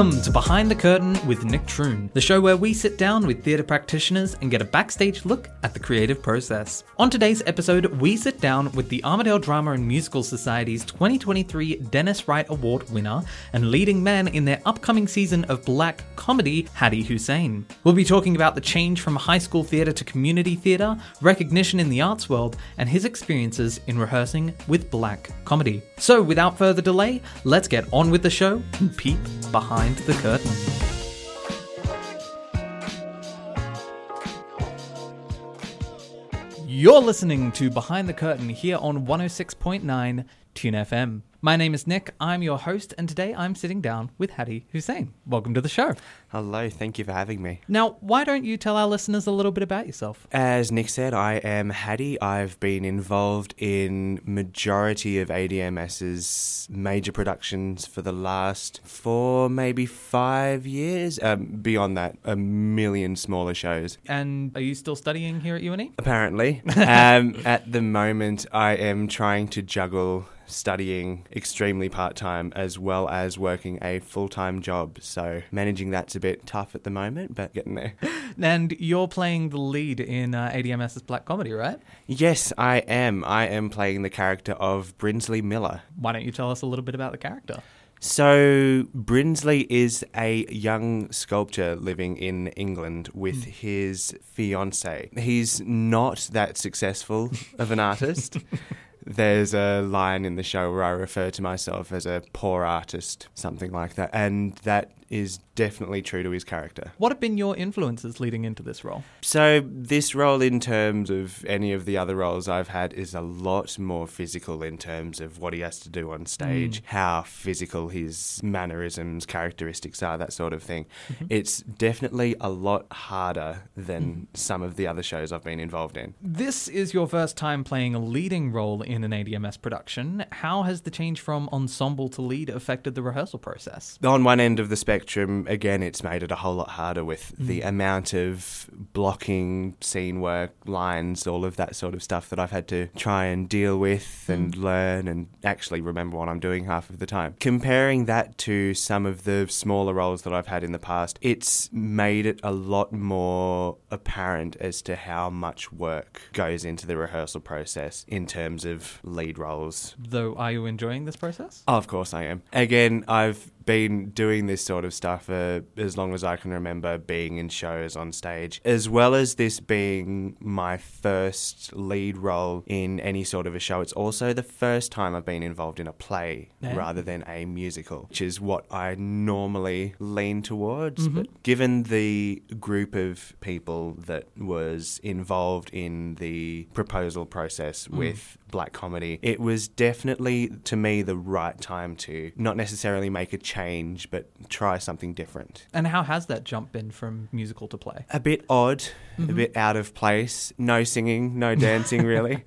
Welcome to Behind the Curtain with Nick Troon, the show where we sit down with theatre practitioners and get a backstage look at the creative process. On today's episode, we sit down with the Armidale Drama and Musical Society's 2023 Dennis Wright Award winner and leading man in their upcoming season of black comedy, Hadi Hussein. We'll be talking about the change from high school theatre to community theatre, recognition in the arts world, and his experiences in rehearsing with black comedy. So, without further delay, let's get on with the show and peep behind the curtain. You're listening to Behind the Curtain here on 106.9 Tune FM. My name is Nick, I'm your host, and today I'm sitting down with Hadi Hussein. Welcome to the show. Hello, thank you for having me. Now, why don't you tell our listeners a little bit about yourself? As Nick said, I am Hadi. I've been involved in majority of ADMS's major productions for the last four, maybe five years. Um, beyond that, a million smaller shows. And are you still studying here at UNE? Apparently. um, at the moment, I am trying to juggle studying extremely part time as well as working a full time job. So managing that's a bit tough at the moment, but getting there. And you're playing the lead in uh, ADMS's Black Comedy, right? Yes, I am. I am playing the character of Brinsley Miller. Why don't you tell us a little bit about the character? So, Brinsley is a young sculptor living in England with mm. his fiance. He's not that successful of an artist. there's a line in the show where I refer to myself as a poor artist, something like that. And that is definitely true to his character. What have been your influences leading into this role? So, this role, in terms of any of the other roles I've had, is a lot more physical in terms of what he has to do on stage, mm. how physical his mannerisms, characteristics are, that sort of thing. Mm-hmm. It's definitely a lot harder than mm. some of the other shows I've been involved in. This is your first time playing a leading role in an ADMS production. How has the change from ensemble to lead affected the rehearsal process? On one end of the spectrum, spectrum, again, it's made it a whole lot harder with mm. the amount of blocking, scene work, lines, all of that sort of stuff that I've had to try and deal with mm. and learn and actually remember what I'm doing half of the time. Comparing that to some of the smaller roles that I've had in the past, it's made it a lot more apparent as to how much work goes into the rehearsal process in terms of lead roles. Though, are you enjoying this process? Oh, of course I am. Again, I've been doing this sort of stuff for as long as I can remember being in shows on stage, as well as this being my first lead role in any sort of a show. It's also the first time I've been involved in a play yeah. rather than a musical, which is what I normally lean towards. Mm-hmm. But given the group of people that was involved in the proposal process mm. with black comedy, it was definitely to me the right time to not necessarily make a change, but try something different. And how has that jump been from musical to play? A bit odd, mm-hmm. a bit out of place. No singing, no dancing, really.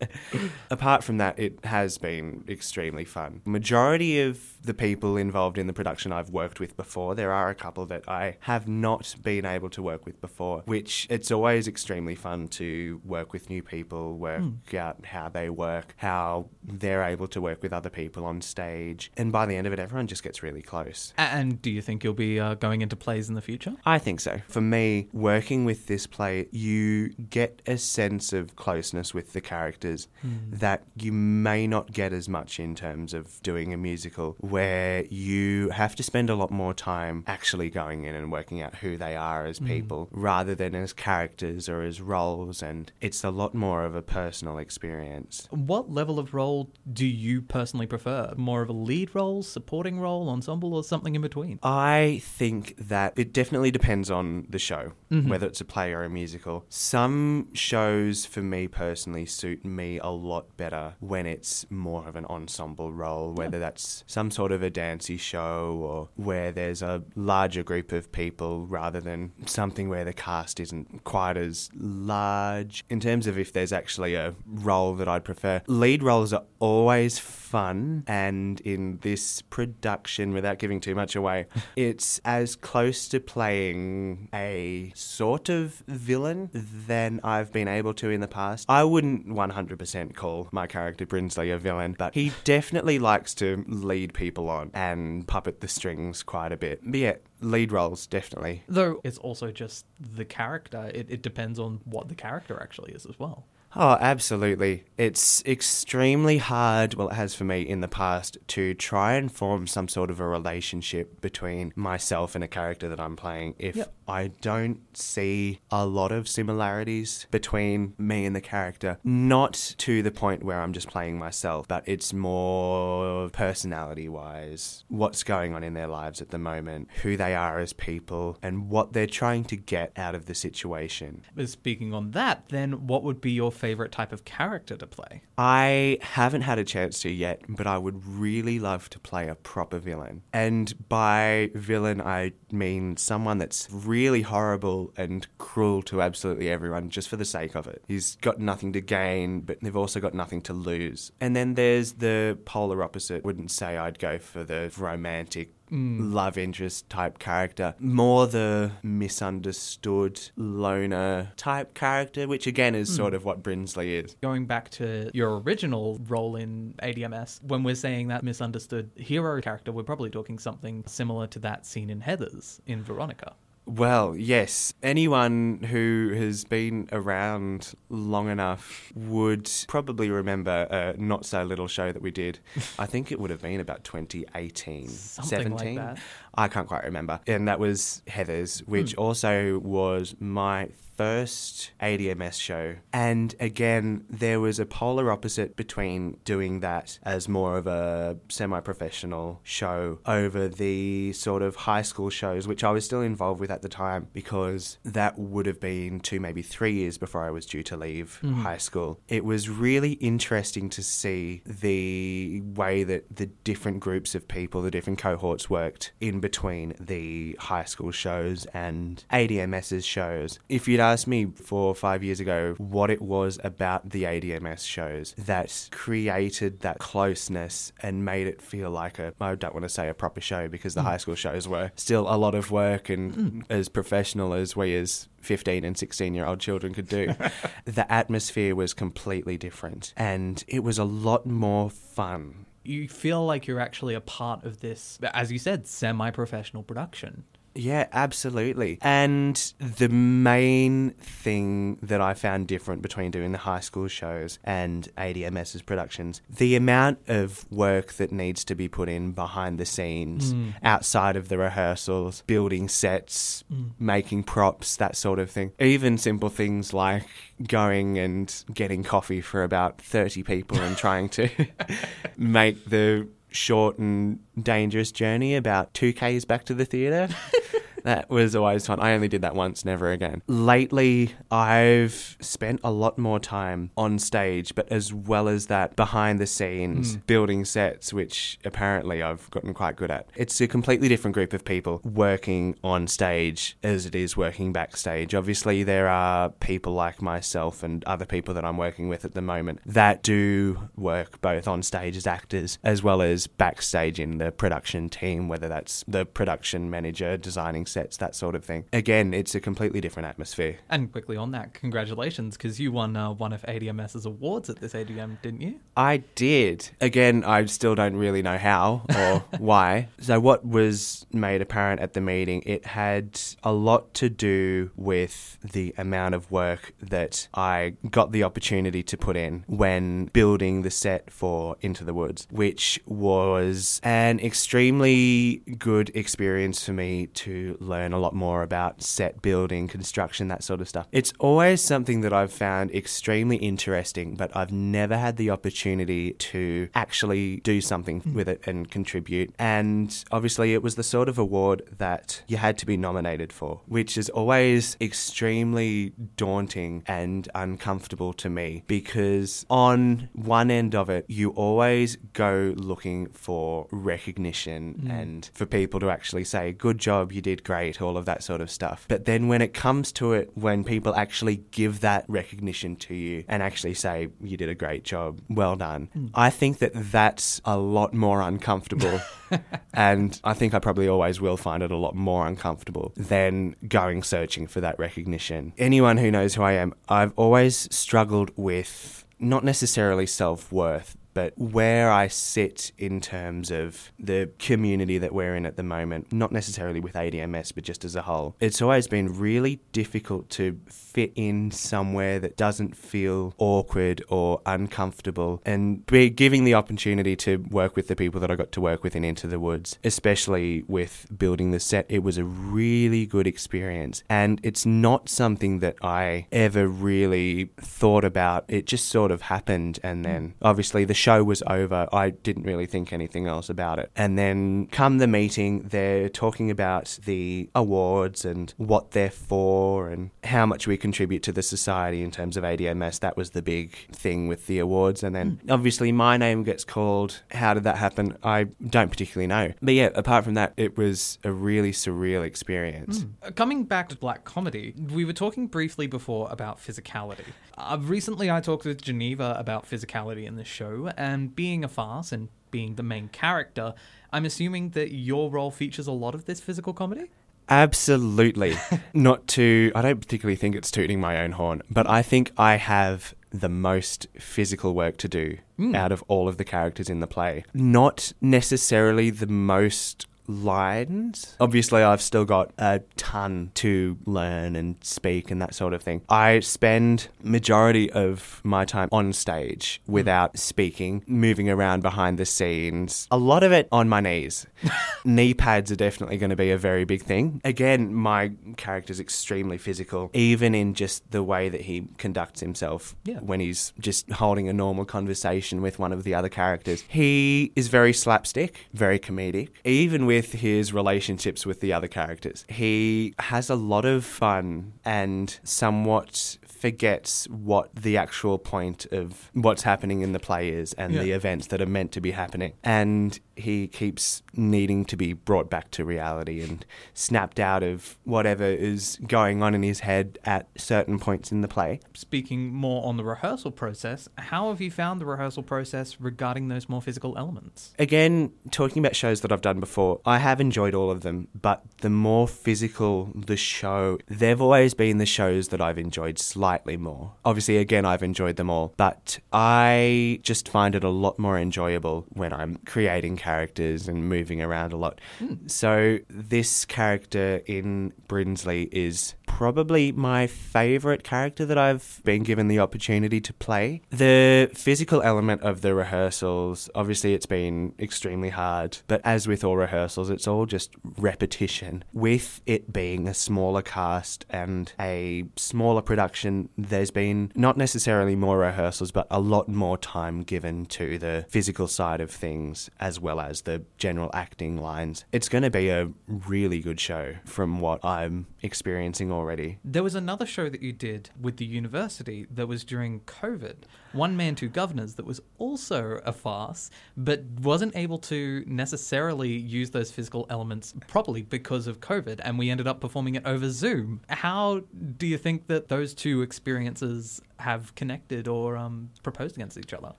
Apart from that, it has been extremely fun. Majority of the people involved in the production I've worked with before. There are a couple that I have not been able to work with before, which it's always extremely fun to work with new people, work mm. out how they work, how they're able to work with other people on stage. And by the end of it, everyone just gets really close. And do you think you'll be uh, going into plays in the future? I think so. For me, working with this play, you get a sense of closeness with the characters mm. that you may not get as much in terms of doing a musical, where you have to spend a lot more time actually going in and working out who they are as hmm. people mm. rather than as characters or as roles. And it's a lot more of a personal experience experience. What level of role do you personally prefer? More of a lead role, supporting role, ensemble, or something in between? I think that it definitely depends on the show, mm-hmm. whether it's a play or a musical. Some shows, for me personally, suit me a lot better when it's more of an ensemble role, whether yeah. that's some sort of a dancey show or where there's a larger group of people rather than something where the cast isn't quite as large. In terms of if there's actually a role that I'd prefer. Lead roles are always fun, and in this production, production without giving too much away. it's as close to playing a sort of villain than I've been able to in the past. I wouldn't 100% call my character Brinsley a villain, but he definitely likes to lead people on and puppet the strings quite a bit. But yeah, lead roles, definitely. Though it's also just the character, it, it depends on what the character actually is as well. Oh, absolutely. It's extremely hard, well, it has for me in the past, to try and form some sort of a relationship between myself and a character that I'm playing if Yep. I don't see a lot of similarities between me and the character. Not to the point where I'm just playing myself, but it's more personality wise, what's going on in their lives at the moment, who they are as people, and what they're trying to get out of the situation. But speaking on that, then what would be your favorite type of character to play? I haven't had a chance to yet, but I would really love to play a proper villain. And by villain, I mean someone that's really horrible and cruel to absolutely everyone just for the sake of it. He's got nothing to gain, but they've also got nothing to lose. And then there's the polar opposite. Wouldn't say I'd go for the romantic Mm. love interest type character, more the misunderstood loner type character, which again is mm. sort of what Brinsley is. Going back to your original role in ADMS, when we're saying that misunderstood hero character, we're probably talking something similar to that scene in Heathers in Veronica. Well, yes. Anyone who has been around long enough would probably remember a not so little show that we did. I think it would have been about 2018, Something like 17. that. I can't quite remember. And that was Heathers, hmm. which also was my first ADMS show. And again, there was a polar opposite between doing that as more of a semi professional show over the sort of high school shows, which I was still involved with at the time because that would have been two, maybe three years before I was due to leave hmm. high school. It was really interesting to see the way that the different groups of people, the different cohorts worked in between the high school shows and ADMS's shows. If you'd asked me four or five years ago what it was about the ADMS shows that created that closeness and made it feel like a, I don't want to say a proper show because the hmm. high school shows were still a lot of work and hmm. as professional as we as 15 and 16 year old children could do. the atmosphere was completely different and it was a lot more fun. You feel like you're actually a part of this, as you said, semi professional production. Yeah, absolutely. And the main thing that I found different between doing the high school shows and ADMS's productions, the amount of work that needs to be put in behind the scenes, mm. outside of the rehearsals, building sets, mm. making props, that sort of thing. Even simple things like going and getting coffee for about 30 people and trying to make the short and dangerous journey about 2Ks back to the theatre. That was always fun. I only did that once, never again. Lately, I've spent a lot more time on stage, but as well as that, behind the scenes, hmm. building sets, which apparently I've gotten quite good at. It's a completely different group of people working on stage as it is working backstage. Obviously, there are people like myself and other people that I'm working with at the moment that do work both on stage as actors as well as backstage in the production team, whether that's the production manager, designing sets, that sort of thing. Again, it's a completely different atmosphere. And quickly on that, congratulations, because you won uh, one of ADMS's awards at this AGM, didn't you? I did. Again, I still don't really know how or why. So, what was made apparent at the meeting, it had a lot to do with the amount of work that I got the opportunity to put in when building the set for Into the Woods, which was an extremely good experience for me to learn a lot more about set building, construction, that sort of stuff. It's always something that I've found extremely interesting, but I've never had the opportunity to actually do something hmm. with it and contribute. And obviously, it was the sort of award that you had to be nominated for, which is always extremely daunting and uncomfortable to me because on one end of it, you always go looking for recognition hmm. and for people to actually say, Good job, you did great great, all of that sort of stuff. But then when it comes to it, when people actually give that recognition to you and actually say, you did a great job, well done, Hmm. I think that that's a lot more uncomfortable. and I think I probably always will find it a lot more uncomfortable than going searching for that recognition. Anyone who knows who I am, I've always struggled with not necessarily self worth, but where I sit in terms of the community that we're in at the moment, not necessarily with ADMS, but just as a whole, it's always been really difficult to fit in somewhere that doesn't feel awkward or uncomfortable and be giving the opportunity to work with the people that I got to work with in Into the Woods, especially with building the set. It was a really good experience. And it's not something that I ever really thought about. It just sort of happened. And then mm. obviously the show was over. I didn't really think anything else about it. And then come the meeting, they're talking about the awards and what they're for and how much we contribute to the society in terms of ADMS. That was the big thing with the awards. And then obviously my name gets called. How did that happen? I don't particularly know. But yeah, apart from that, it was a really surreal experience. Uh, Coming back to black comedy, we were talking briefly before about physicality. Uh, recently, I talked with Geneva about physicality in the show, and being a farce and being the main character, I'm assuming that your role features a lot of this physical comedy? Absolutely. Not to, I don't particularly think it's tooting my own horn, but I think I have the most physical work to do hmm. out of all of the characters in the play. Not necessarily the most lines. Obviously, I've still got a ton to learn and speak and that sort of thing. I spend majority of my time on stage hmm. without speaking, moving around behind the scenes. A lot of it on my knees. Knee pads are definitely going to be a very big thing. Again, my character's extremely physical, even in just the way that he conducts himself Yeah. when he's just holding a normal conversation with one of the other characters. He is very slapstick, very comedic, even with his relationships with the other characters. He has a lot of fun and somewhat forgets what the actual point of what's happening in the play is and Yeah. the events that are meant to be happening. And he keeps needing to be brought back to reality and snapped out of whatever is going on in his head at certain points in the play. Speaking more on the rehearsal process, how have you found the rehearsal process regarding those more physical elements? Again, talking about shows that I've done before, I have enjoyed all of them, but the more physical the show, they've always been the shows that I've enjoyed slightly more. Obviously, again, I've enjoyed them all, but I just find it a lot more enjoyable when I'm creating characters and moving around a lot. Hmm. So, this character in Brinsley is probably my favourite character that I've been given the opportunity to play. The physical element of the rehearsals, obviously, it's been extremely hard, but as with all rehearsals, it's all just repetition. With it being a smaller cast and a smaller production, there's been not necessarily more rehearsals, but a lot more time given to the physical side of things as well as the general acting lines. It's going to be a really good show from what I'm experiencing already. There was another show that you did with the university that was during COVID, One Man, Two Governors, that was also a farce, but wasn't able to necessarily use those physical elements properly because of COVID, and we ended up performing it over Zoom. How do you think that those two experiences have connected or um, proposed against each other?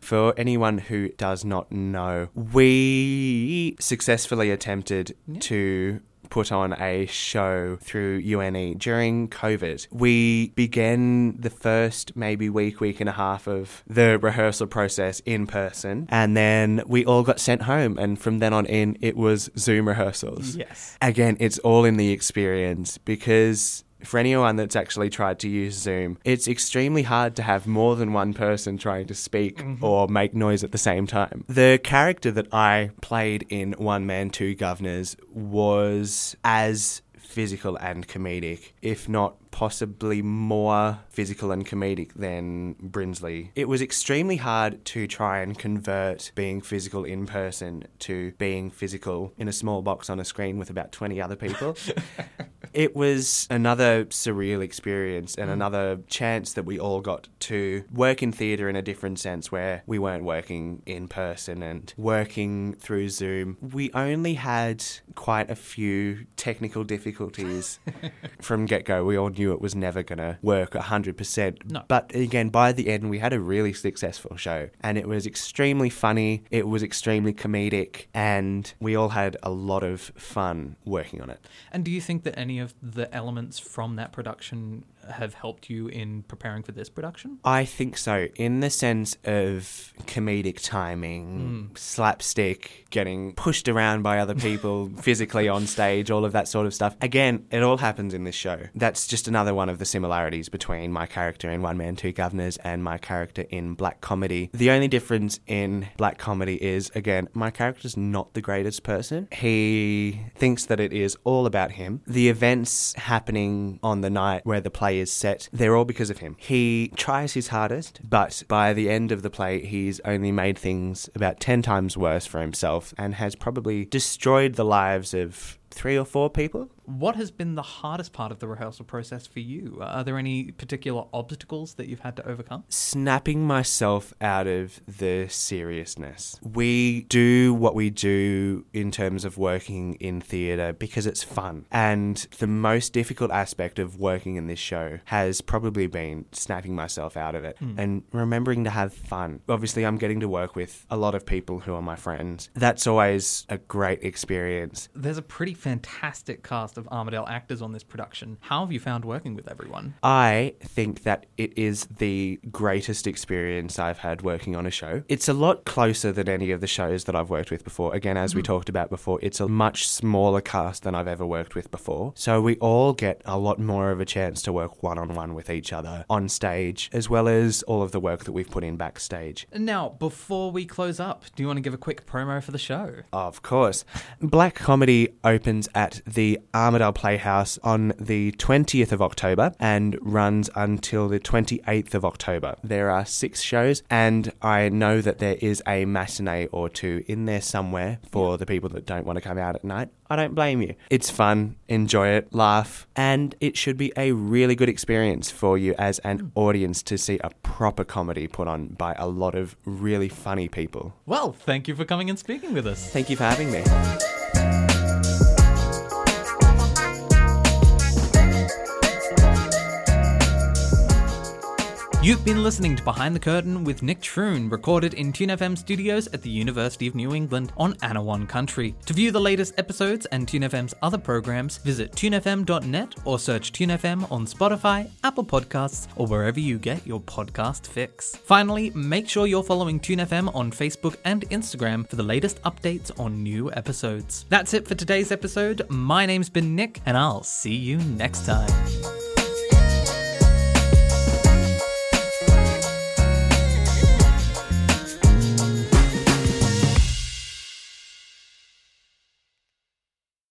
For anyone who does not know, we successfully attempted Yeah. to put on a show through UNE during COVID. We began the first maybe week, week and a half of the rehearsal process in person, and then we all got sent home. And from then on in, it was Zoom rehearsals. Yes. Again, it's all in the experience because for anyone that's actually tried to use Zoom, it's extremely hard to have more than one person trying to speak mm-hmm. or make noise at the same time. The character that I played in One Man, Two Governors was as physical and comedic, if not possibly more physical and comedic than Brinsley. It was extremely hard to try and convert being physical in person to being physical in a small box on a screen with about 20 other people. It was another surreal experience and mm. another chance that we all got to work in theatre in a different sense where we weren't working in person and working through Zoom. We only had quite a few technical difficulties from get go. We all knew it was never going to work 100%. No. But again, by the end, we had a really successful show and it was extremely funny, it was extremely comedic, and we all had a lot of fun working on it. And do you think that any of the elements from that production have helped you in preparing for this production? I think so, in the sense of comedic timing, hmm. slapstick, getting pushed around by other people physically on stage, all of that sort of stuff. Again, it all happens in this show. That's just another one of the similarities between my character in One Man, Two Governors and my character in Black Comedy. The only difference in Black Comedy is, again, my character's not the greatest person. He thinks that it is all about him. The events happening on the night where the play is set, they're all because of him. He tries his hardest, but by the end of the play, he's only made things about 10 times worse for himself and has probably destroyed the lives of three or four people. What has been the hardest part of the rehearsal process for you? Are there any particular obstacles that you've had to overcome? snapping myself out of the seriousness. We do what we do in terms of working in theatre because it's fun. And the most difficult aspect of working in this show has probably been snapping myself out of it hmm. and remembering to have fun. Obviously, I'm getting to work with a lot of people who are my friends. That's always a great experience. There's a pretty fantastic cast of Armidale actors on this production. How have you found working with everyone? I think that it is the greatest experience I've had working on a show. It's a lot closer than any of the shows that I've worked with before. Again, as we mm-hmm. talked about before, it's a much smaller cast than I've ever worked with before. So we all get a lot more of a chance to work one on one with each other on stage, as well as all of the work that we've put in backstage. Now, before we close up, do you want to give a quick promo for the show? Of course. Black Comedy opens at the Armidale Playhouse on the 20th of October and runs until the 28th of October. There are six shows, and I know that there is a matinee or two in there somewhere for the people that don't want to come out at night. I don't blame you. It's fun, enjoy it, laugh, and it should be a really good experience for you as an hmm. audience to see a proper comedy put on by a lot of really funny people. Well, thank you for coming and speaking with us. Thank you for having me. You've been listening to Behind the Curtain with Nick Troon, recorded in Tune FM studios at the University of New England on Anaiwan Country. To view the latest episodes and Tune FM's other programs, visit tunefm.net or search Tune FM on Spotify, Apple Podcasts, or wherever you get your podcast fix. Finally, make sure you're following Tune FM on Facebook and Instagram for the latest updates on new episodes. That's it for today's episode. My name's been Nick, and I'll see you next time.